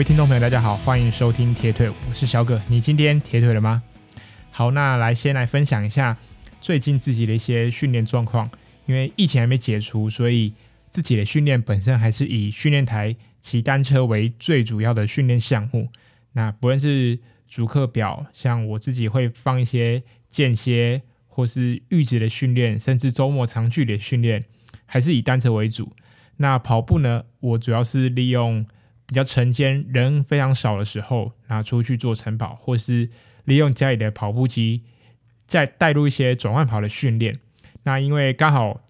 各位听众朋友，大家好，欢迎收听铁腿，我是小葛。你今天铁腿了吗？好，那来先来分享一下最近自己的一些训练状况。因为疫情还没解除，所以自己的训练本身还是以训练台骑单车为最主要的训练项目。那不论是主课表，像我自己会放一些间歇或是阈值的训练，甚至周末长距离的训练，还是以单车为主。那跑步呢，我主要是利用比较晨间人非常少的时候，拿出去做晨跑，或是利用家里的跑步机，再带入一些转换跑的训练。那因为刚好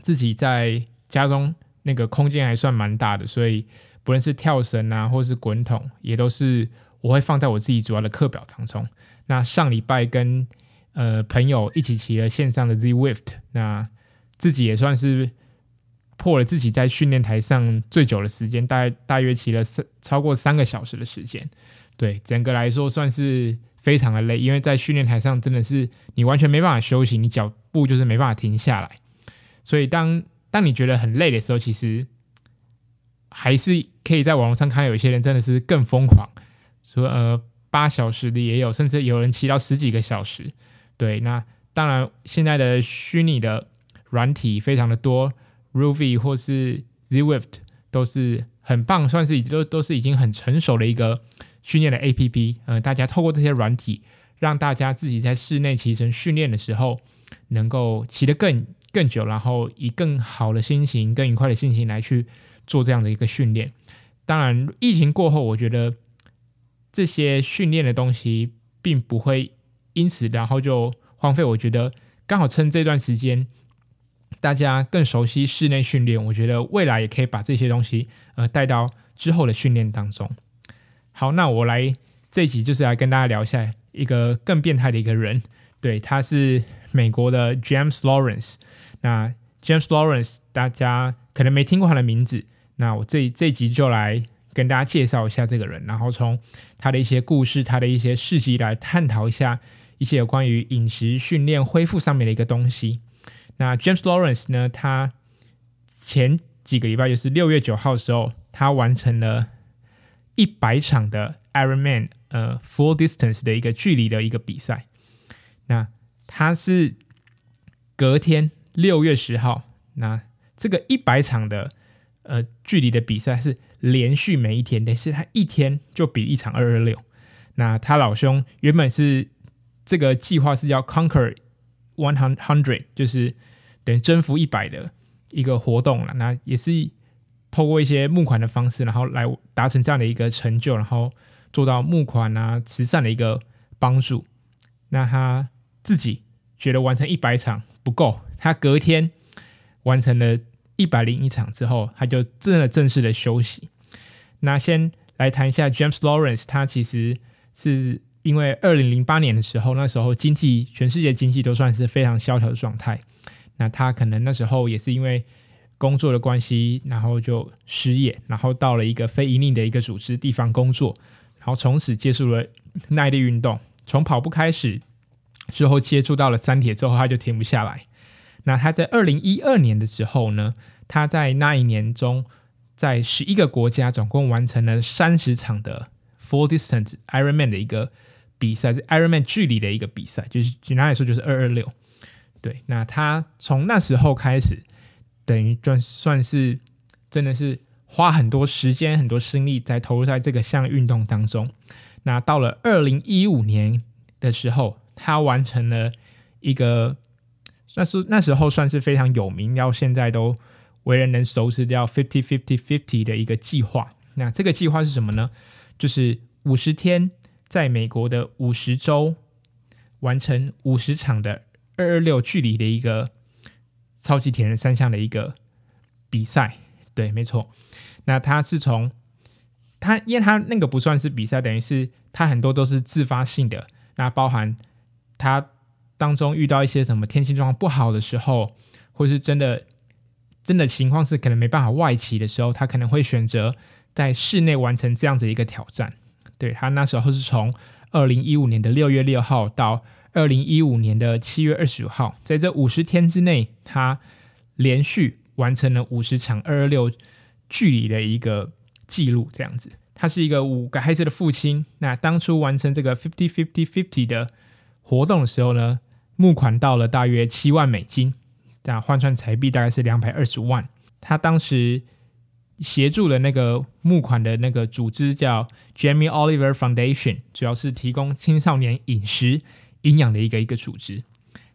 自己在家中那个空间还算蛮大的，所以不论是跳绳啊，或是滚筒，也都是我会放在我自己主要的课表当中。那上礼拜跟呃朋友一起骑了线上的 Zwift，那自己也算是。破了自己在训练台上最久的时间，大概大约骑了三超过三个小时的时间。对，整个来说算是非常的累，因为在训练台上真的是你完全没办法休息，你脚步就是没办法停下来。所以当当你觉得很累的时候，其实还是可以在网络上看到有一些人真的是更疯狂，说呃八小时的也有，甚至有人骑到十几个小时。对，那当然现在的虚拟的软体非常的多。Rouvy 或是 Zwift 都是很棒，算是都都是已经很成熟的一个训练的 APP。呃，大家透过这些软体，让大家自己在室内骑乘训练的时候，能够骑得更更久，然后以更好的心情、更愉快的心情来去做这样的一个训练。当然，疫情过后，我觉得这些训练的东西并不会因此然后就荒废。我觉得刚好趁这段时间。大家更熟悉室内训练，我觉得未来也可以把这些东西呃带到之后的训练当中。好，那我来这一集就是来跟大家聊一下一个更变态的一个人，对，他是美国的 James Lawrence。那 James Lawrence 大家可能没听过他的名字，那我这这集就来跟大家介绍一下这个人，然后从他的一些故事、他的一些事迹来探讨一下一些有关于饮食、训练、恢复上面的一个东西。那 James Lawrence 呢？他前几个礼拜，就是六月九号的时候，他完成了一百场的 Ironman 呃 Full Distance 的一个距离的一个比赛。那他是隔天六月十号，那这个一百场的呃距离的比赛是连续每一天，但是他一天就比一场二二六。那他老兄原本是这个计划是要 Conquer One Hundred，就是。等于征服一百的一个活动了，那也是透过一些募款的方式，然后来达成这样的一个成就，然后做到募款啊、慈善的一个帮助。那他自己觉得完成一百场不够，他隔天完成了一百零一场之后，他就真的正式的休息。那先来谈一下 James Lawrence，他其实是因为二零零八年的时候，那时候经济全世界经济都算是非常萧条的状态。那他可能那时候也是因为工作的关系，然后就失业，然后到了一个非盈利的一个组织地方工作，然后从此接触了耐力运动，从跑步开始，之后接触到了三铁之后，他就停不下来。那他在二零一二年的时候呢，他在那一年中，在十一个国家总共完成了三十场的 Full Distance Ironman 的一个比赛，是 Ironman 距离的一个比赛，就是简单来说就是二二六。对，那他从那时候开始，等于算算是真的是花很多时间、很多心力在投入在这个项运动当中。那到了二零一五年的时候，他完成了一个算是那时候算是非常有名，到现在都为人能熟知掉 Fifty Fifty Fifty 的一个计划。那这个计划是什么呢？就是五十天在美国的五十州完成五十场的。二二六距离的一个超级铁人三项的一个比赛，对，没错。那他是从他，因为他那个不算是比赛，等于是他很多都是自发性的。那包含他当中遇到一些什么天气状况不好的时候，或是真的真的情况是可能没办法外骑的时候，他可能会选择在室内完成这样子一个挑战。对，他那时候是从二零一五年的六月六号到。二零一五年的七月二十五号，在这五十天之内，他连续完成了五十场二二六距离的一个记录这样子。他是一个五个孩子的父亲。那当初完成这个 fifty fifty fifty 的活动的时候呢，募款到了大约七万美金，那换算台币大概是两百二十万。他当时协助的那个募款的那个组织叫 Jamie Oliver Foundation，主要是提供青少年饮食营养的一个一个组织。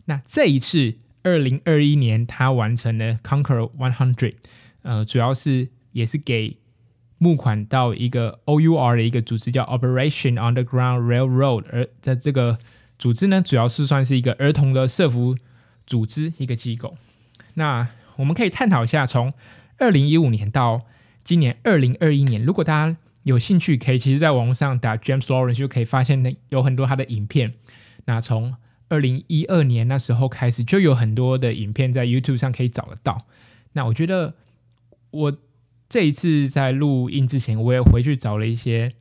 那这一次二零二一年，他完成了 Conquer One Hundred，呃，主要是也是给募款到一个 OUR 的一个组织叫 Operation Underground Railroad，而在这个组织呢，主要是算是一个儿童的社福组织一个机构。那我们可以探讨一下，从二零一五年到今年二零二一年，如果大家有兴趣，可以其实在网络上打 James Lawrence 就可以发现，那有很多他的影片。那从二零一二年那时候开始，就有很多的影片在 YouTube 上可以找得到。那我觉得，我这一次在录音之前，我也回去找了一些，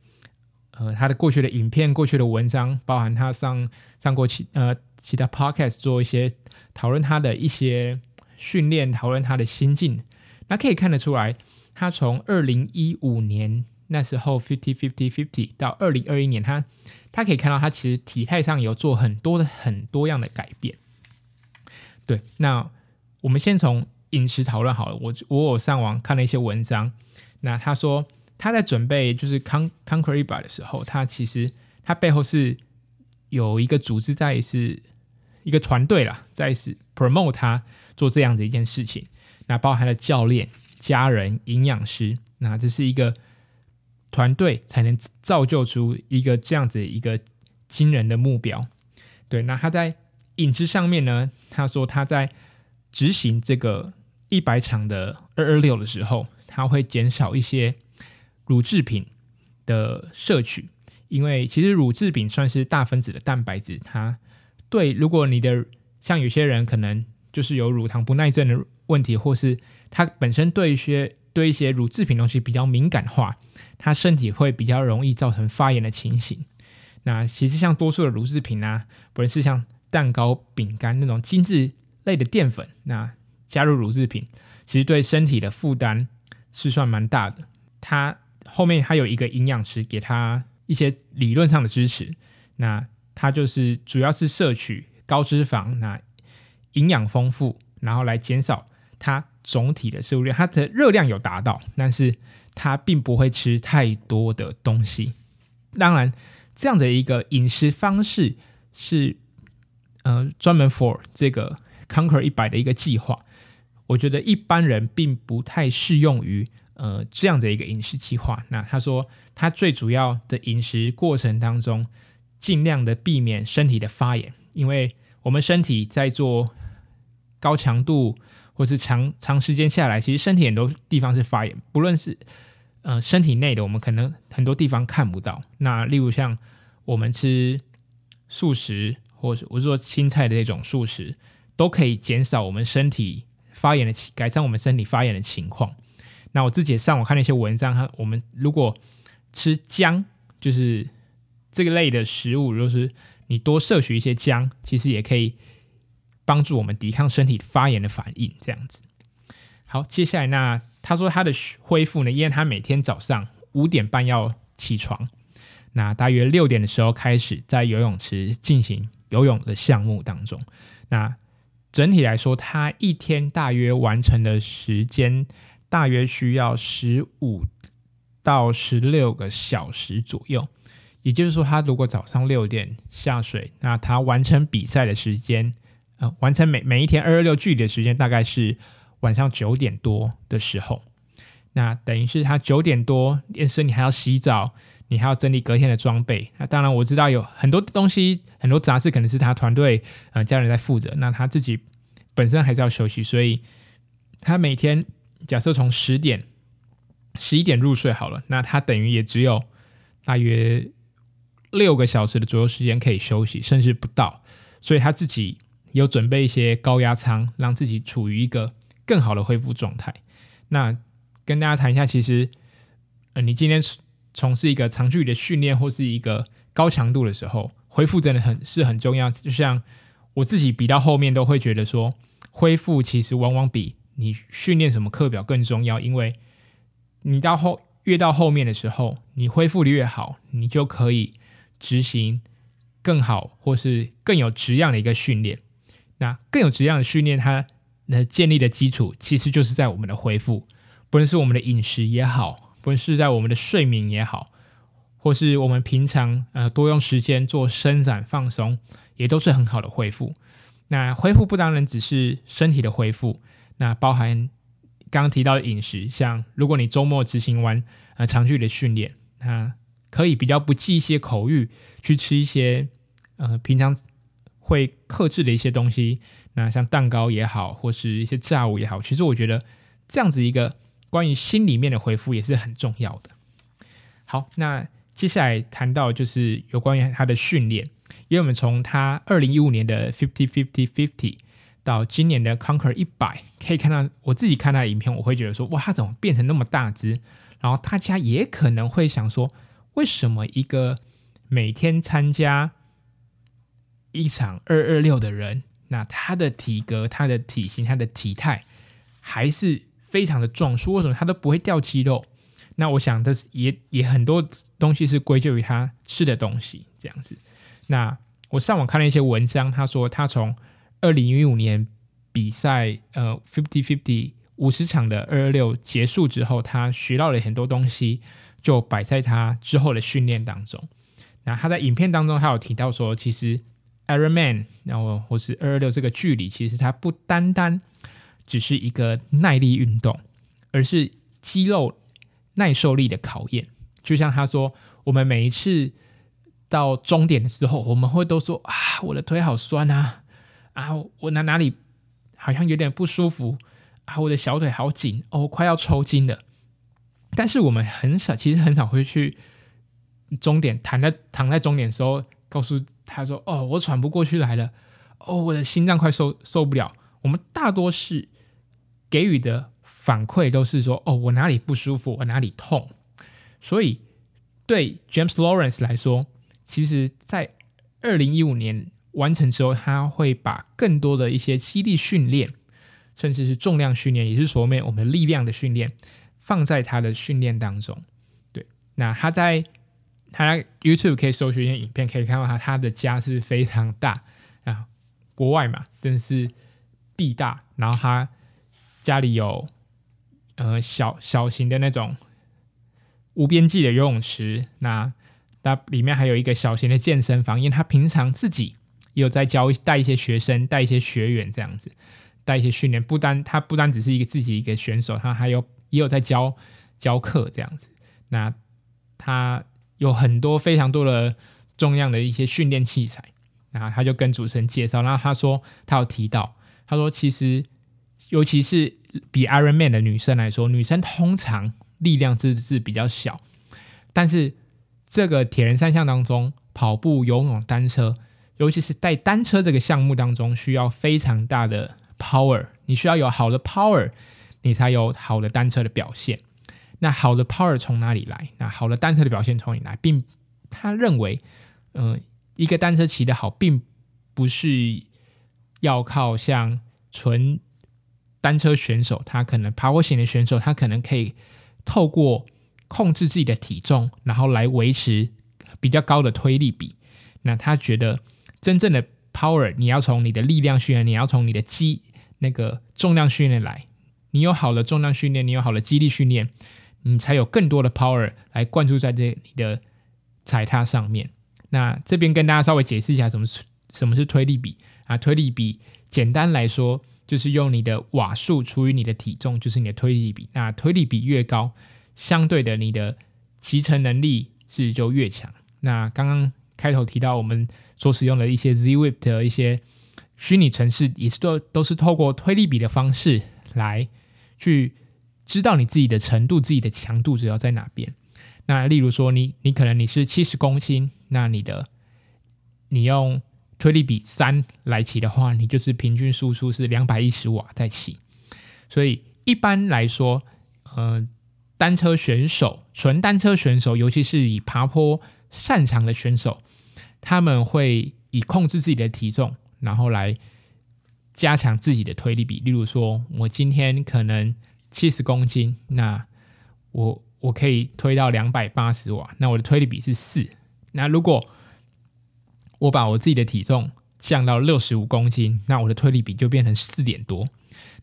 呃，他的过去的影片、过去的文章，包含他上上过其呃其他 Podcast 做一些讨论他的一些训练，讨论他的心境。那可以看得出来，他从二零一五年那时候 fifty fifty fifty 到二零二一年，他。他可以看到，他其实体态上有做很多的很多样的改变。对，那我们先从饮食讨论好了。我我有上网看了一些文章，那他说他在准备就是 Con Conquer 100的时候，他其实他背后是有一个组织在是一个团队啦，在是 promote 他做这样的一件事情。那包含了教练、家人、营养师，那这是一个。团队才能造就出一个这样子一个惊人的目标。对，那他在饮食上面呢？他说他在执行这个一百场的二二六的时候，他会减少一些乳制品的摄取，因为其实乳制品算是大分子的蛋白质，它对如果你的像有些人可能就是有乳糖不耐症的问题，或是他本身对一些对一些乳制品东西比较敏感化。他身体会比较容易造成发炎的情形。那其实像多数的乳制品啊，不论是像蛋糕、饼干那种精致类的淀粉，那加入乳制品，其实对身体的负担是算蛮大的。它后面还有一个营养师给他一些理论上的支持。那他就是主要是摄取高脂肪，那营养丰富，然后来减少它总体的摄入量。它的热量有达到，但是。它并不会吃太多的东西，当然，这样的一个饮食方式是呃专门 for 这个 Conquer 一百的一个计划。我觉得一般人并不太适用于呃这样的一个饮食计划。那他说，他最主要的饮食过程当中，尽量的避免身体的发炎，因为我们身体在做高强度或是长长时间下来，其实身体很多地方是发炎，不论是呃，身体内的我们可能很多地方看不到。那例如像我们吃素食，或者我是说青菜的那种素食，都可以减少我们身体发炎的，改善我们身体发炎的情况。那我自己上网看了一些文章，哈，我们如果吃姜，就是这个类的食物，就是你多摄取一些姜，其实也可以帮助我们抵抗身体发炎的反应。这样子。好，接下来那。他说他的恢复呢，因为他每天早上五点半要起床，那大约六点的时候开始在游泳池进行游泳的项目当中。那整体来说，他一天大约完成的时间大约需要十五到十六个小时左右。也就是说，他如果早上六点下水，那他完成比赛的时间，呃，完成每每一天二二六距离的时间大概是。晚上九点多的时候，那等于是他九点多，但是你还要洗澡，你还要整理隔天的装备。那当然我知道有很多东西，很多杂事可能是他团队呃家人在负责，那他自己本身还是要休息，所以他每天假设从十点、十一点入睡好了，那他等于也只有大约六个小时的左右时间可以休息，甚至不到。所以他自己有准备一些高压舱，让自己处于一个。更好的恢复状态。那跟大家谈一下，其实，呃，你今天从事一个长距离的训练或是一个高强度的时候，恢复真的很是很重要。就像我自己比到后面都会觉得说，恢复其实往往比你训练什么课表更重要，因为你到后越到后面的时候，你恢复的越好，你就可以执行更好或是更有质量的一个训练。那更有质量的训练，它的建立的基础其实就是在我们的恢复，不论是我们的饮食也好，不论是在我们的睡眠也好，或是我们平常呃多用时间做伸展放松，也都是很好的恢复。那恢复不当然只是身体的恢复，那包含刚刚提到的饮食，像如果你周末执行完呃长距离的训练，那可以比较不忌一些口欲，去吃一些呃平常会克制的一些东西，那像蛋糕也好，或是一些炸物也好，其实我觉得这样子一个关于心里面的回复也是很重要的。好，那接下来谈到就是有关于他的训练。因为我们从他二零一五年的 Fifty Fifty Fifty 到今年的 Conquer 一百，可以看到我自己看他的影片，我会觉得说，哇，他怎么变成那么大只？然后大家也可能会想说，为什么一个每天参加一场二二六的人，那他的体格、他的体型、他的体态还是非常的壮硕，为什么他都不会掉肌肉？那我想，这是也也很多东西是归咎于他吃的东西这样子。那我上网看了一些文章，他说他从二零一五年比赛呃 fifty fifty 五十场的二二六结束之后，他学到了很多东西，就摆在他之后的训练当中。那他在影片当中，他有提到说，其实 Ironman 然后或是二二六这个距离，其实它不单单只是一个耐力运动，而是肌肉耐受力的考验。就像他说，我们每一次。到终点的时候，我们会都说啊，我的腿好酸啊，啊，我哪哪里好像有点不舒服啊，我的小腿好紧哦，快要抽筋了。但是我们很少，其实很少会去终点，躺在躺在终点的时候，告诉他说，哦，我喘不过去来了，哦，我的心脏快受受不了。我们大多是给予的反馈都是说，哦，我哪里不舒服，我哪里痛。所以对 James Lawrence 来说，其实，在二零一五年完成之后，他会把更多的一些肌力训练，甚至是重量训练，也是所谓我们力量的训练，放在他的训练当中。对，那他在他 YouTube 可以搜寻一些影片，可以看到他他的家是非常大啊，国外嘛，真是地大。然后他家里有呃小小型的那种无边际的游泳池，那。那里面还有一个小型的健身房，因为他平常自己也有在教带一些学生、带一些学员这样子，带一些训练。不单他不单只是一个自己一个选手，他还有也有在教教课这样子。那他有很多非常多的重量的一些训练器材。然后他就跟主持人介绍，然后他说他有提到，他说其实尤其是比 Ironman 的女生来说，女生通常力量是是比较小，但是。这个铁人三项当中，跑步、游泳、单车，尤其是带单车这个项目当中，需要非常大的 power。你需要有好的 power，你才有好的单车的表现。那好的 power 从哪里来？那好的单车的表现从哪里来？并他认为，嗯、一个单车骑得好，并不是要靠像纯单车选手，他可能爬坡型的选手，他可能可以透过。控制自己的体重，然后来维持比较高的推力比。那他觉得真正的 power，你要从你的力量训练，你要从你的肌那个重量训练来。你有好的重量训练，你有好的肌力训练，你才有更多的 power 来灌注在这你的踩踏上面。那这边跟大家稍微解释一下，什么什么是推力比啊？推力比简单来说就是用你的瓦数除以你的体重，就是你的推力比。那推力比越高，相对的，你的骑乘能力是就越强。那刚刚开头提到，我们所使用的一些 Zwift 的一些虚拟城市，也是都都是透过推力比的方式来去知道你自己的程度、自己的强度主要在哪边。那例如说你，你可能你是七十公斤，那你的你用推力比三来骑的话，你就是平均输出是两百一十瓦在骑。所以一般来说，呃。单车选手，纯单车选手，尤其是以爬坡擅长的选手，他们会以控制自己的体重，然后来加强自己的推力比。例如说，我今天可能七十公斤，那我我可以推到两百八十瓦，那我的推力比是四。那如果我把我自己的体重降到六十五公斤，那我的推力比就变成四点多。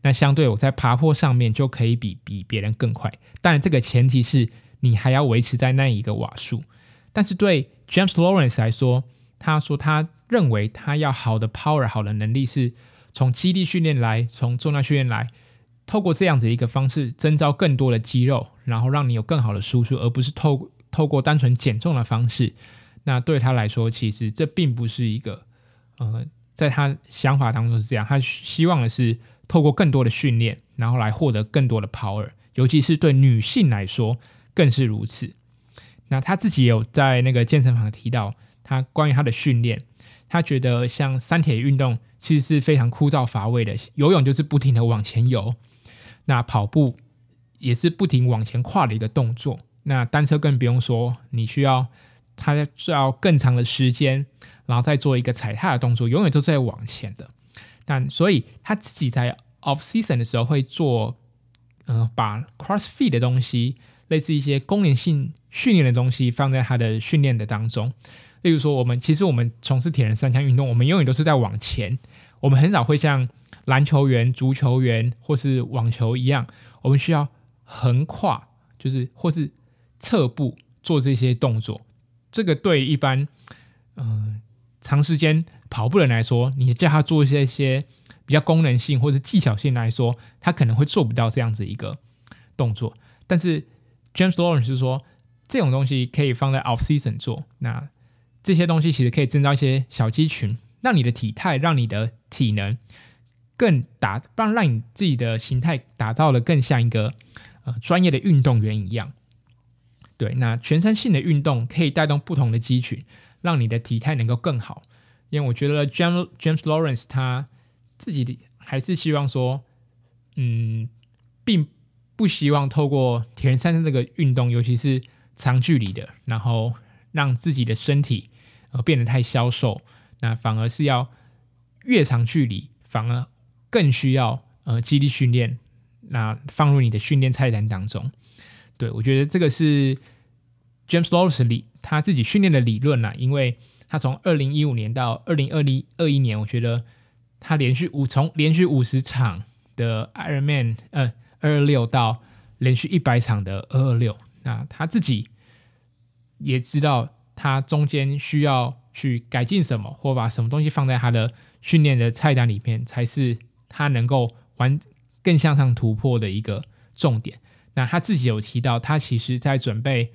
那相对我在爬坡上面就可以比比别人更快。当然，这个前提是你还要维持在那一个瓦数。但是对 James Lawrence 来说，他说他认为他要好的 power 好的能力是从肌力训练来，从重量训练来，透过这样子一个方式增招更多的肌肉，然后让你有更好的输出，而不是透透过单纯减重的方式。那对他来说，其实这并不是一个，呃，在他想法当中是这样。他希望的是透过更多的训练，然后来获得更多的 power，尤其是对女性来说更是如此。那他自己有在那个健身房提到，他关于他的训练，他觉得像三铁运动其实是非常枯燥乏味的，游泳就是不停的往前游，那跑步也是不停往前跨的一个动作，那单车更不用说，你需要。它需要更长的时间，然后再做一个踩踏的动作，永远都是在往前的。但所以他自己在 off season 的时候会做，呃，把 CrossFit 的东西，类似一些功能性训练的东西放在他的训练的当中。例如说，我们其实我们从事铁人三项运动，我们永远都是在往前，我们很少会像篮球员、足球员或是网球一样，我们需要横跨，就是或是侧步做这些动作。这个对一般嗯、呃、长时间跑步人来说，你叫他做一些一些比较功能性或者技巧性来说，他可能会做不到这样子一个动作。但是 James Lawrence 是说，这种东西可以放在 off season 做。那这些东西其实可以增加一些小肌群，让你的体态、让你的体能更打，让让你自己的形态打造的更像一个呃专业的运动员一样。对，那全身性的运动可以带动不同的肌群，让你的体态能够更好。因为我觉得 James James Lawrence 他自己还是希望说，嗯，并不希望透过铁人三项这个运动，尤其是长距离的，然后让自己的身体呃变得太消瘦。那反而是要越长距离，反而更需要呃肌力训练，那放入你的训练菜单当中。对，我觉得这个是 James Lawrence 理他自己训练的理论啦，因为他从二零一五年到二零二零二一年，我觉得他连续五从连续五十场的 Ironman 呃二二六到连续一百场的二二六，那他自己也知道他中间需要去改进什么，或把什么东西放在他的训练的菜单里面，才是他能够完更向上突破的一个重点。那他自己有提到，他其实在准备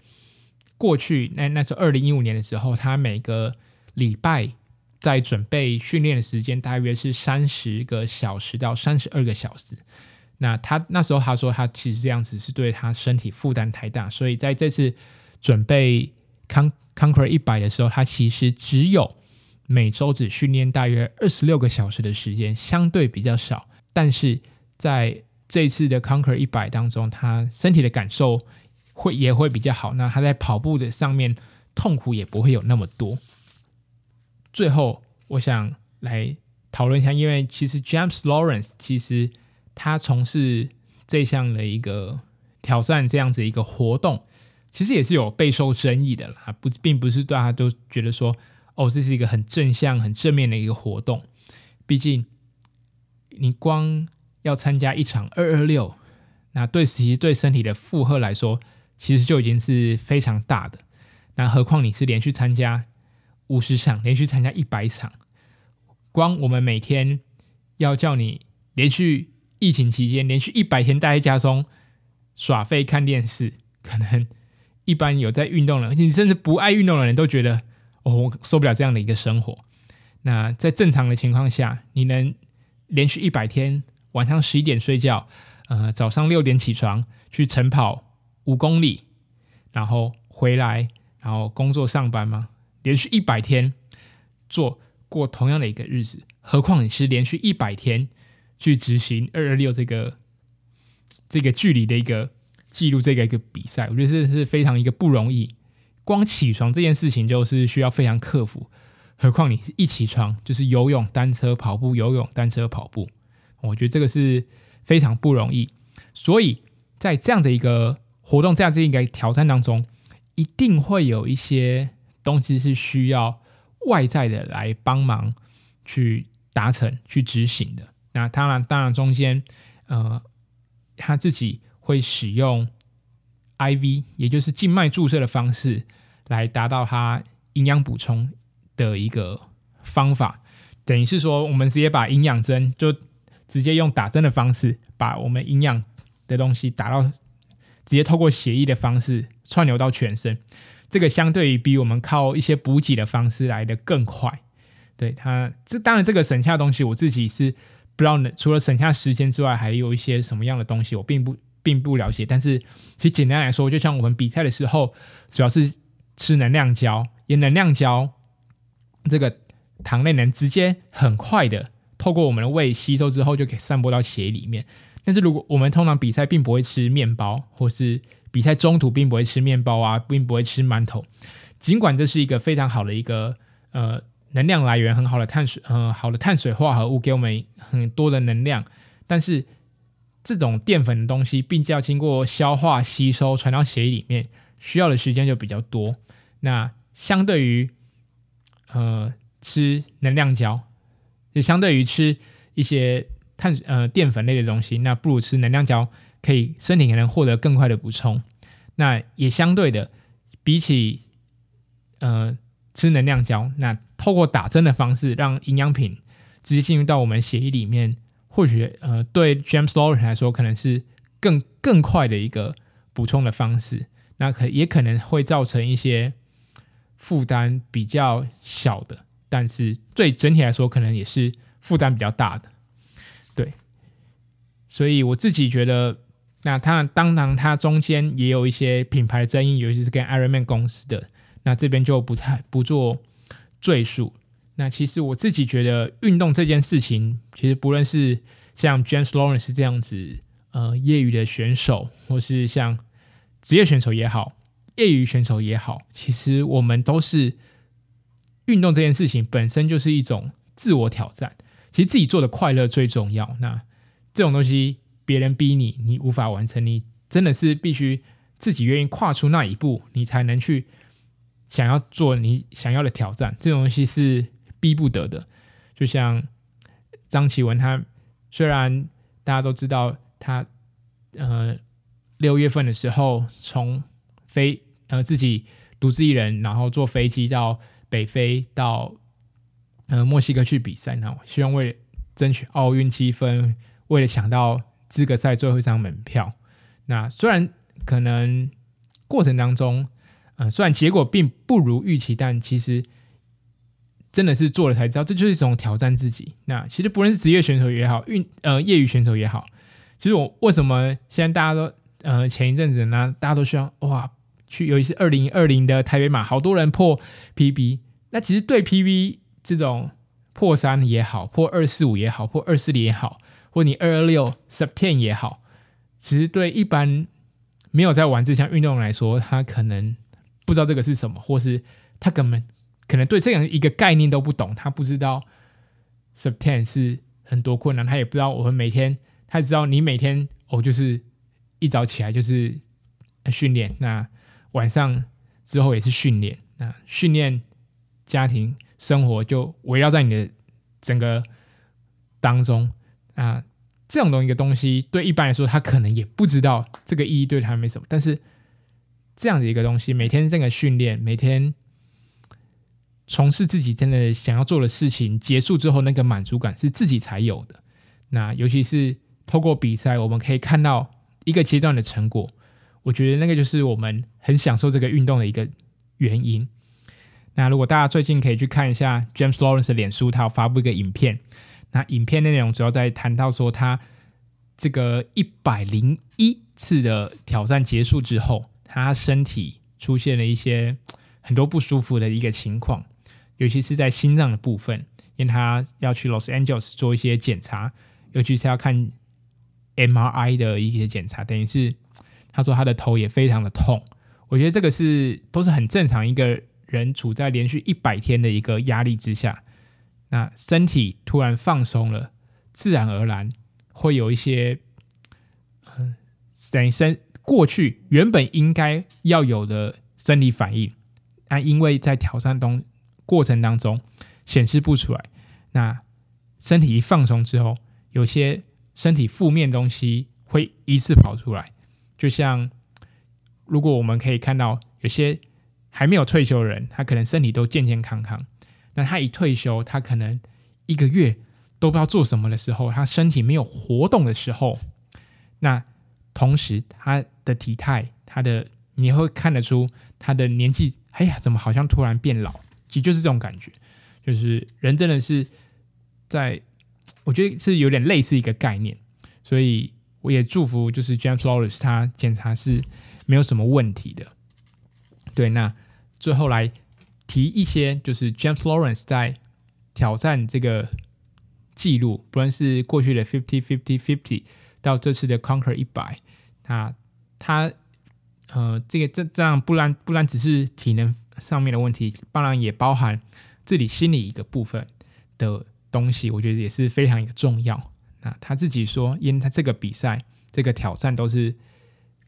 过去那那时候二零一五年的时候，他每个礼拜在准备训练的时间大约是三十个小时到三十二个小时。那他那时候他说，他其实这样子是对他身体负担太大，所以在这次准备 Con Conquer 一百的时候，他其实只有每周只训练大约二十六个小时的时间，相对比较少，但是在这次的 Conquer 一百当中，他身体的感受会也会比较好。那他在跑步的上面痛苦也不会有那么多。最后，我想来讨论一下，因为其实 James Lawrence 其实他从事这项的一个挑战这样子一个活动，其实也是有备受争议的啦。不，并不是大家都觉得说，哦，这是一个很正向、很正面的一个活动。毕竟，你光要参加一场二二六，那对其实对身体的负荷来说，其实就已经是非常大的。那何况你是连续参加五十场，连续参加一百场，光我们每天要叫你连续疫情期间连续一百天待在家中耍废看电视，可能一般有在运动的，你甚至不爱运动的人都觉得哦，我受不了这样的一个生活。那在正常的情况下，你能连续一百天？晚上十一点睡觉，呃，早上六点起床去晨跑五公里，然后回来，然后工作上班吗？连续一百天做过同样的一个日子，何况你是连续一百天去执行二二六这个这个距离的一个记录，这个一个比赛，我觉得这是非常一个不容易。光起床这件事情就是需要非常克服，何况你是一起床就是游泳、单车、跑步、游泳、单车、跑步。我觉得这个是非常不容易，所以在这样的一个活动这样子一个挑战当中，一定会有一些东西是需要外在的来帮忙去达成、去执行的。那当然，当然中间，呃，他自己会使用 IV，也就是静脉注射的方式来达到它营养补充的一个方法。等于是说，我们直接把营养针就直接用打针的方式，把我们营养的东西打到，直接透过血液的方式串流到全身。这个相对于比我们靠一些补给的方式来的更快。对它，这当然这个省下的东西，我自己是不知道，除了省下时间之外，还有一些什么样的东西，我并不并不了解。但是其实简单来说，就像我们比赛的时候，主要是吃能量胶，因能量胶这个。糖类能直接很快的透过我们的胃吸收之后，就可以散播到血液里面。但是如果我们通常比赛并不会吃面包，或是比赛中途并不会吃面包啊，并不会吃馒头，尽管这是一个非常好的一个呃能量来源，很好的碳水呃好的碳水化合物给我们很多的能量，但是这种淀粉的东西，并且要经过消化吸收传到血液里面，需要的时间就比较多。那相对于呃。吃能量胶，就相对于吃一些碳呃淀粉类的东西，那不如吃能量胶，可以身体可能获得更快的补充。那也相对的，比起呃吃能量胶，那透过打针的方式让营养品直接进入到我们血液里面，或许呃对 James Lauren 来说，可能是更更快的一个补充的方式。那可也可能会造成一些负担比较小的。但是对整体来说，可能也是负担比较大的，对。所以我自己觉得，那它当然它中间也有一些品牌争议，尤其是跟 Ironman 公司的，那这边就不太不做赘述。那其实我自己觉得，运动这件事情，其实不论是像 James Lawrence 这样子，呃，业余的选手，或是像职业选手也好，业余选手也好，其实我们都是。运动这件事情本身就是一种自我挑战，其实自己做的快乐最重要。那这种东西别人逼你，你无法完成，你真的是必须自己愿意跨出那一步，你才能去想要做你想要的挑战。这种东西是逼不得的。就像张启文，他虽然大家都知道他，呃，六月份的时候从飞呃自己独自一人，然后坐飞机到。北非到呃墨西哥去比赛，然后希望为了争取奥运积分，为了抢到资格赛最后一张门票。那虽然可能过程当中，呃，虽然结果并不如预期，但其实真的是做了才知道，这就是一种挑战自己。那其实不论是职业选手也好，运呃业余选手也好，其实我为什么现在大家都呃前一阵子呢，大家都希望哇。去，尤其是二零二零的台北马，好多人破 PB。那其实对 PB 这种破三也好，破二四五也好，破二四零也好，或你二二六 sub ten 也好，其实对一般没有在玩这项运动来说，他可能不知道这个是什么，或是他根本可能对这样一个概念都不懂，他不知道 sub ten 是很多困难，他也不知道我们每天，他知道你每天哦，就是一早起来就是训练那。晚上之后也是训练，那训练、家庭生活就围绕在你的整个当中啊。这种东西的东西，对一般来说，他可能也不知道这个意义对他没什么。但是这样的一个东西，每天这个训练，每天从事自己真的想要做的事情，结束之后那个满足感是自己才有的。那尤其是透过比赛，我们可以看到一个阶段的成果。我觉得那个就是我们很享受这个运动的一个原因。那如果大家最近可以去看一下 James Lawrence 的脸书，他有发布一个影片。那影片内容主要在谈到说，他这个一百零一次的挑战结束之后，他身体出现了一些很多不舒服的一个情况，尤其是在心脏的部分，因为他要去 Los Angeles 做一些检查，尤其是要看 MRI 的一些检查，等于是。他说他的头也非常的痛，我觉得这个是都是很正常，一个人处在连续一百天的一个压力之下，那身体突然放松了，自然而然会有一些，嗯，等于身过去原本应该要有的生理反应，那因为在挑战中过程当中显示不出来，那身体一放松之后，有些身体负面东西会一次跑出来，就像如果我们可以看到有些还没有退休的人，他可能身体都健健康康，那他一退休，他可能一个月都不知道做什么的时候，他身体没有活动的时候，那同时他的体态，他的你会看得出他的年纪，哎呀，怎么好像突然变老？其实就是这种感觉，就是人真的是在。我觉得是有点类似一个概念，所以我也祝福就是 James Lawrence 他检查是没有什么问题的。对，那最后来提一些，就是 James Lawrence 在挑战这个记录，不论是过去的 Fifty Fifty Fifty 到这次的 Conquer 一百，那他呃这个这这样不然不然只是体能上面的问题，当然也包含自己心理一个部分的。东西我觉得也是非常一个重要。那他自己说，因为他这个比赛、这个挑战都是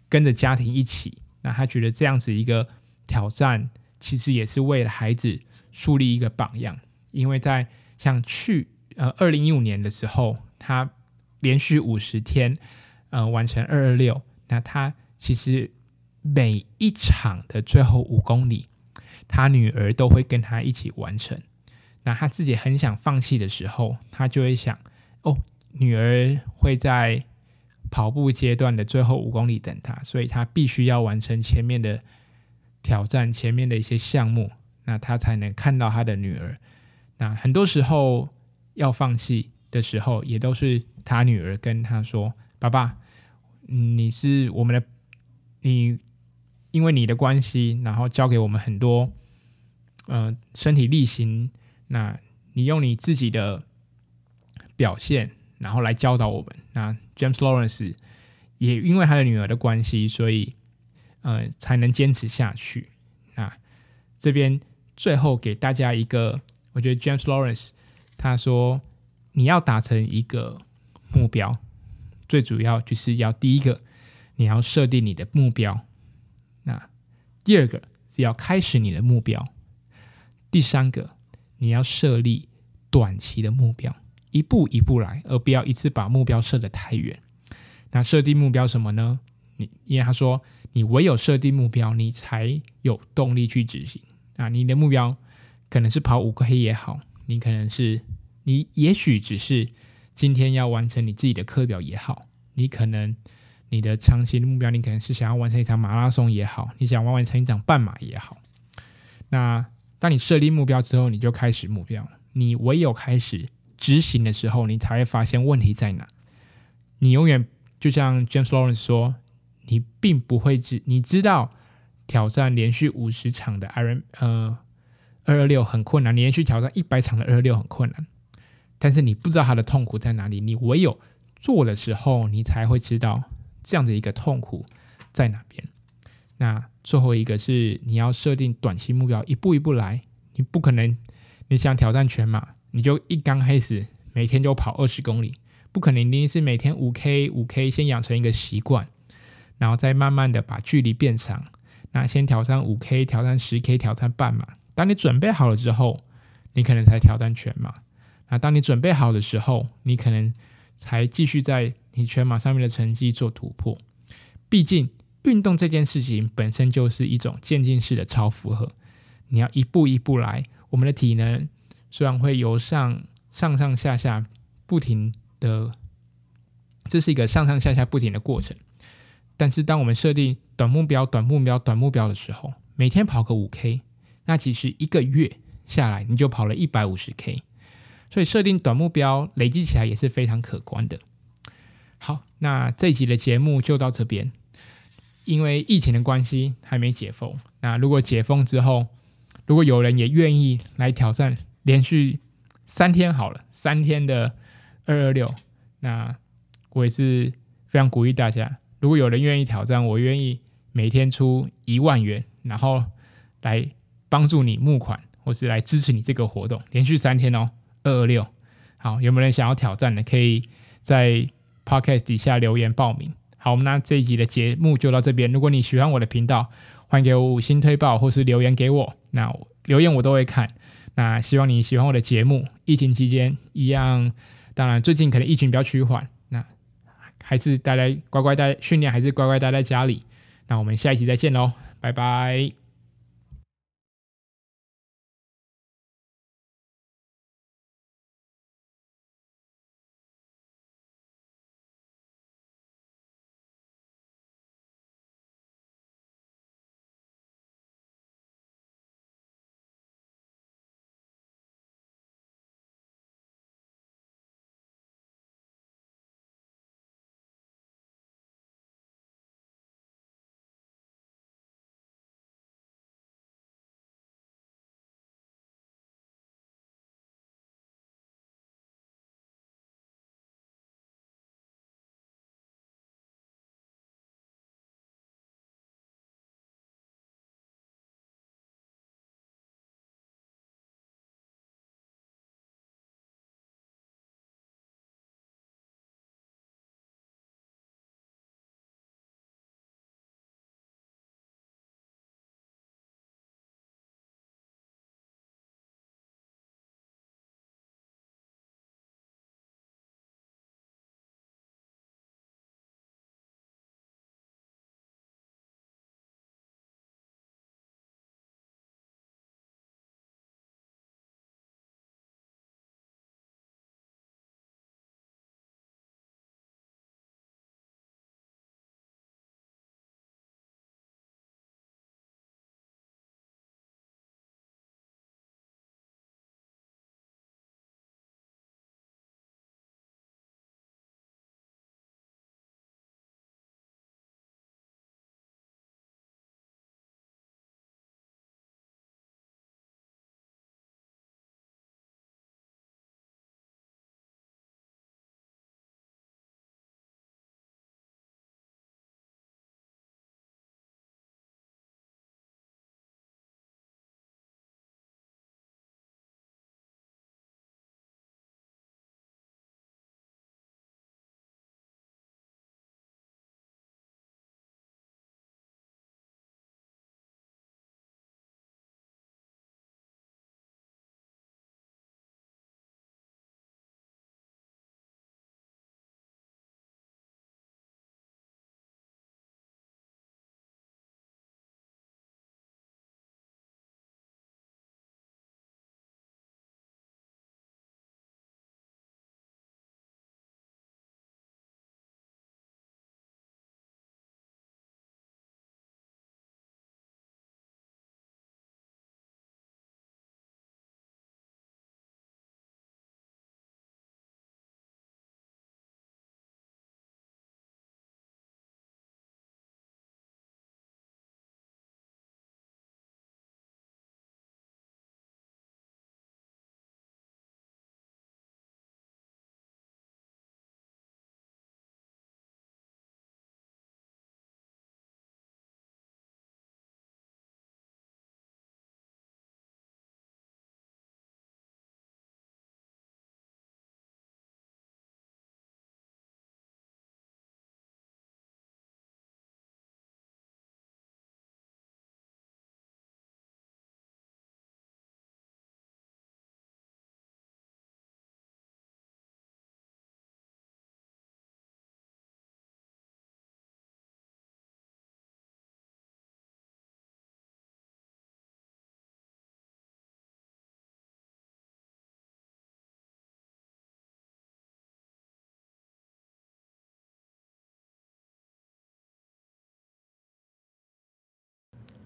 跟着家庭一起，那他觉得这样子一个挑战，其实也是为了孩子树立一个榜样。因为在像去呃二零一五年的时候，他连续五十天呃完成二二六，那他其实每一场的最后五公里，他女儿都会跟他一起完成。那他自己很想放弃的时候，他就会想：哦，女儿会在跑步阶段的最后五公里等他，所以他必须要完成前面的挑战，前面的一些项目，那他才能看到他的女儿。那很多时候要放弃的时候，也都是他女儿跟他说：“爸爸，你是我们的，你因为你的关系，然后教给我们很多，呃，身体力行。”那你用你自己的表现，然后来教导我们。那 James Lawrence 也因为他的女儿的关系，所以呃才能坚持下去。那这边最后给大家一个，我觉得 James Lawrence 他说，你要达成一个目标，最主要就是要第一个你要设定你的目标，那第二个是要开始你的目标，第三个。你要设立短期的目标，一步一步来，而不要一次把目标设得太远。那设定目标什么呢？你因为他说，你唯有设定目标，你才有动力去执行。啊，你的目标可能是跑五个黑也好，你可能是你也许只是今天要完成你自己的课表也好，你可能你的长期的目标，你可能是想要完成一场马拉松也好，你想要完成一场半马也好，那。当你设立目标之后，你就开始目标。你唯有开始执行的时候，你才会发现问题在哪。你永远就像 James Lawrence 说，你并不会知，你知道挑战连续五十场的 Iron 呃二二六很困难，连续挑战一百场的二二六很困难，但是你不知道他的痛苦在哪里。你唯有做的时候，你才会知道这样的一个痛苦在哪边。那最后一个是你要设定短期目标，一步一步来。你不可能，你想挑战全马，你就一刚开始每天就跑二十公里，不可能。一定是每天五 K 五 K，先养成一个习惯，然后再慢慢的把距离变长。那先挑战五 K，挑战十 K，挑战半马。当你准备好了之后，你可能才挑战全马。那当你准备好的时候，你可能才继续在你全马上面的成绩做突破。毕竟。运动这件事情本身就是一种渐进式的超负荷，你要一步一步来。我们的体能虽然会由上上上下下不停的，这是一个上上下下不停的过程。但是当我们设定短目标、短目标、短目标的时候，每天跑个五 K，那其实一个月下来你就跑了一百五十 K。所以设定短目标累积起来也是非常可观的。好，那这一集的节目就到这边。因为疫情的关系还没解封，那如果解封之后，如果有人也愿意来挑战连续三天好了，三天的二二六，那我也是非常鼓励大家，如果有人愿意挑战，我愿意每天出一万元，然后来帮助你募款，或是来支持你这个活动，连续三天哦，二二六，好，有没有人想要挑战的？可以在 Podcast 底下留言报名。好，那这一集的节目就到这边。如果你喜欢我的频道，欢迎给我五星推报或是留言给我。那留言我都会看。那希望你喜欢我的节目。疫情期间一样，当然最近可能疫情比较趋缓，那还是待在乖乖待训练，还是乖乖待在家里。那我们下一期再见喽，拜拜。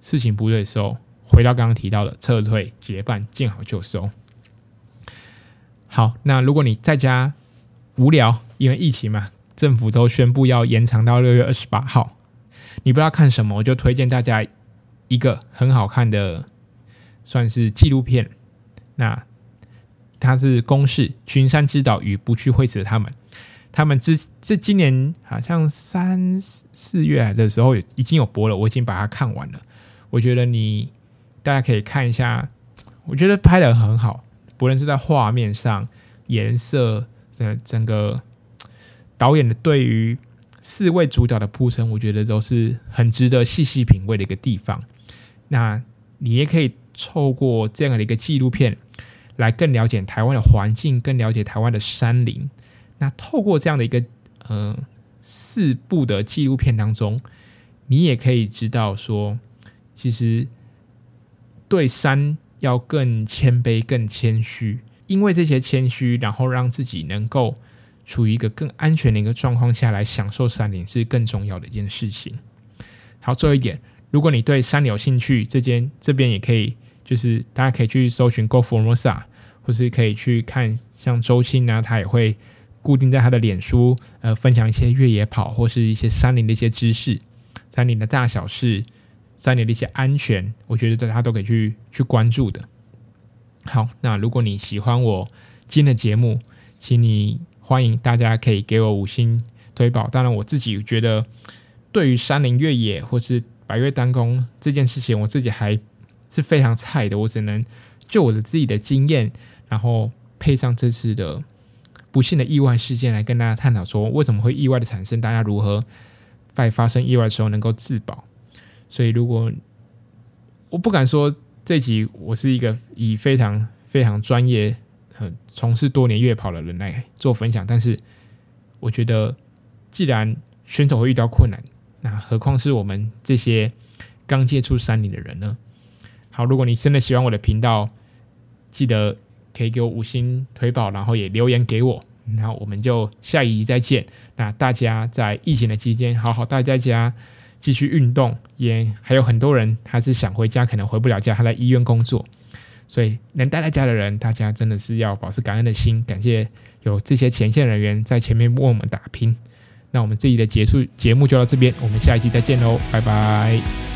事情不对的时候，回到刚刚提到的撤退、结伴，见好就收。好，那如果你在家无聊，因为疫情嘛，政府都宣布要延长到六月二十八号，你不知道看什么，我就推荐大家一个很好看的，算是纪录片。那它是公视《群山之岛与不去会死的他们》，他们之这今年好像三四月的时候已经有播了，我已经把它看完了。我觉得你大家可以看一下，我觉得拍的很好，不论是在画面上、颜色、整整个导演的对于四位主角的铺陈，我觉得都是很值得细细品味的一个地方。那你也可以透过这样的一个纪录片，来更了解台湾的环境，更了解台湾的山林。那透过这样的一个呃四部的纪录片当中，你也可以知道说，其实对山要更谦卑、更谦虚，因为这些谦虚，然后让自己能够处于一个更安全的一个状况下来享受山林，是更重要的一件事情。好，最后一点，如果你对山有兴趣，这间这边也可以。就是大家可以去搜寻 Go Formosa，或是可以去看像周青啊，他也会固定在他的脸书呃分享一些越野跑或是一些山林的一些知识，山林的大小事，山林的一些安全，我觉得大家都可以去去关注的。好，那如果你喜欢我今天的节目，请你欢迎大家可以给我五星推宝。当然，我自己觉得对于山林越野或是百越单攻这件事情，我自己还。是非常菜的，我只能就我的自己的经验，然后配上这次的不幸的意外事件来跟大家探讨说，为什么会意外的产生，大家如何在发生意外的时候能够自保。所以，如果我不敢说这集我是一个以非常非常专业、很从事多年越野跑的人来做分享，但是我觉得，既然选手会遇到困难，那何况是我们这些刚接触山林的人呢？好，如果你真的喜欢我的频道，记得可以给我五星推宝，然后也留言给我，然后我们就下一集再见。那大家在疫情的期间，好好待在家，继续运动。也还有很多人他是想回家，可能回不了家，他在医院工作，所以能待在家的人，大家真的是要保持感恩的心，感谢有这些前线人员在前面为我们打拼。那我们这集的结束节目就到这边，我们下一期再见喽，拜拜。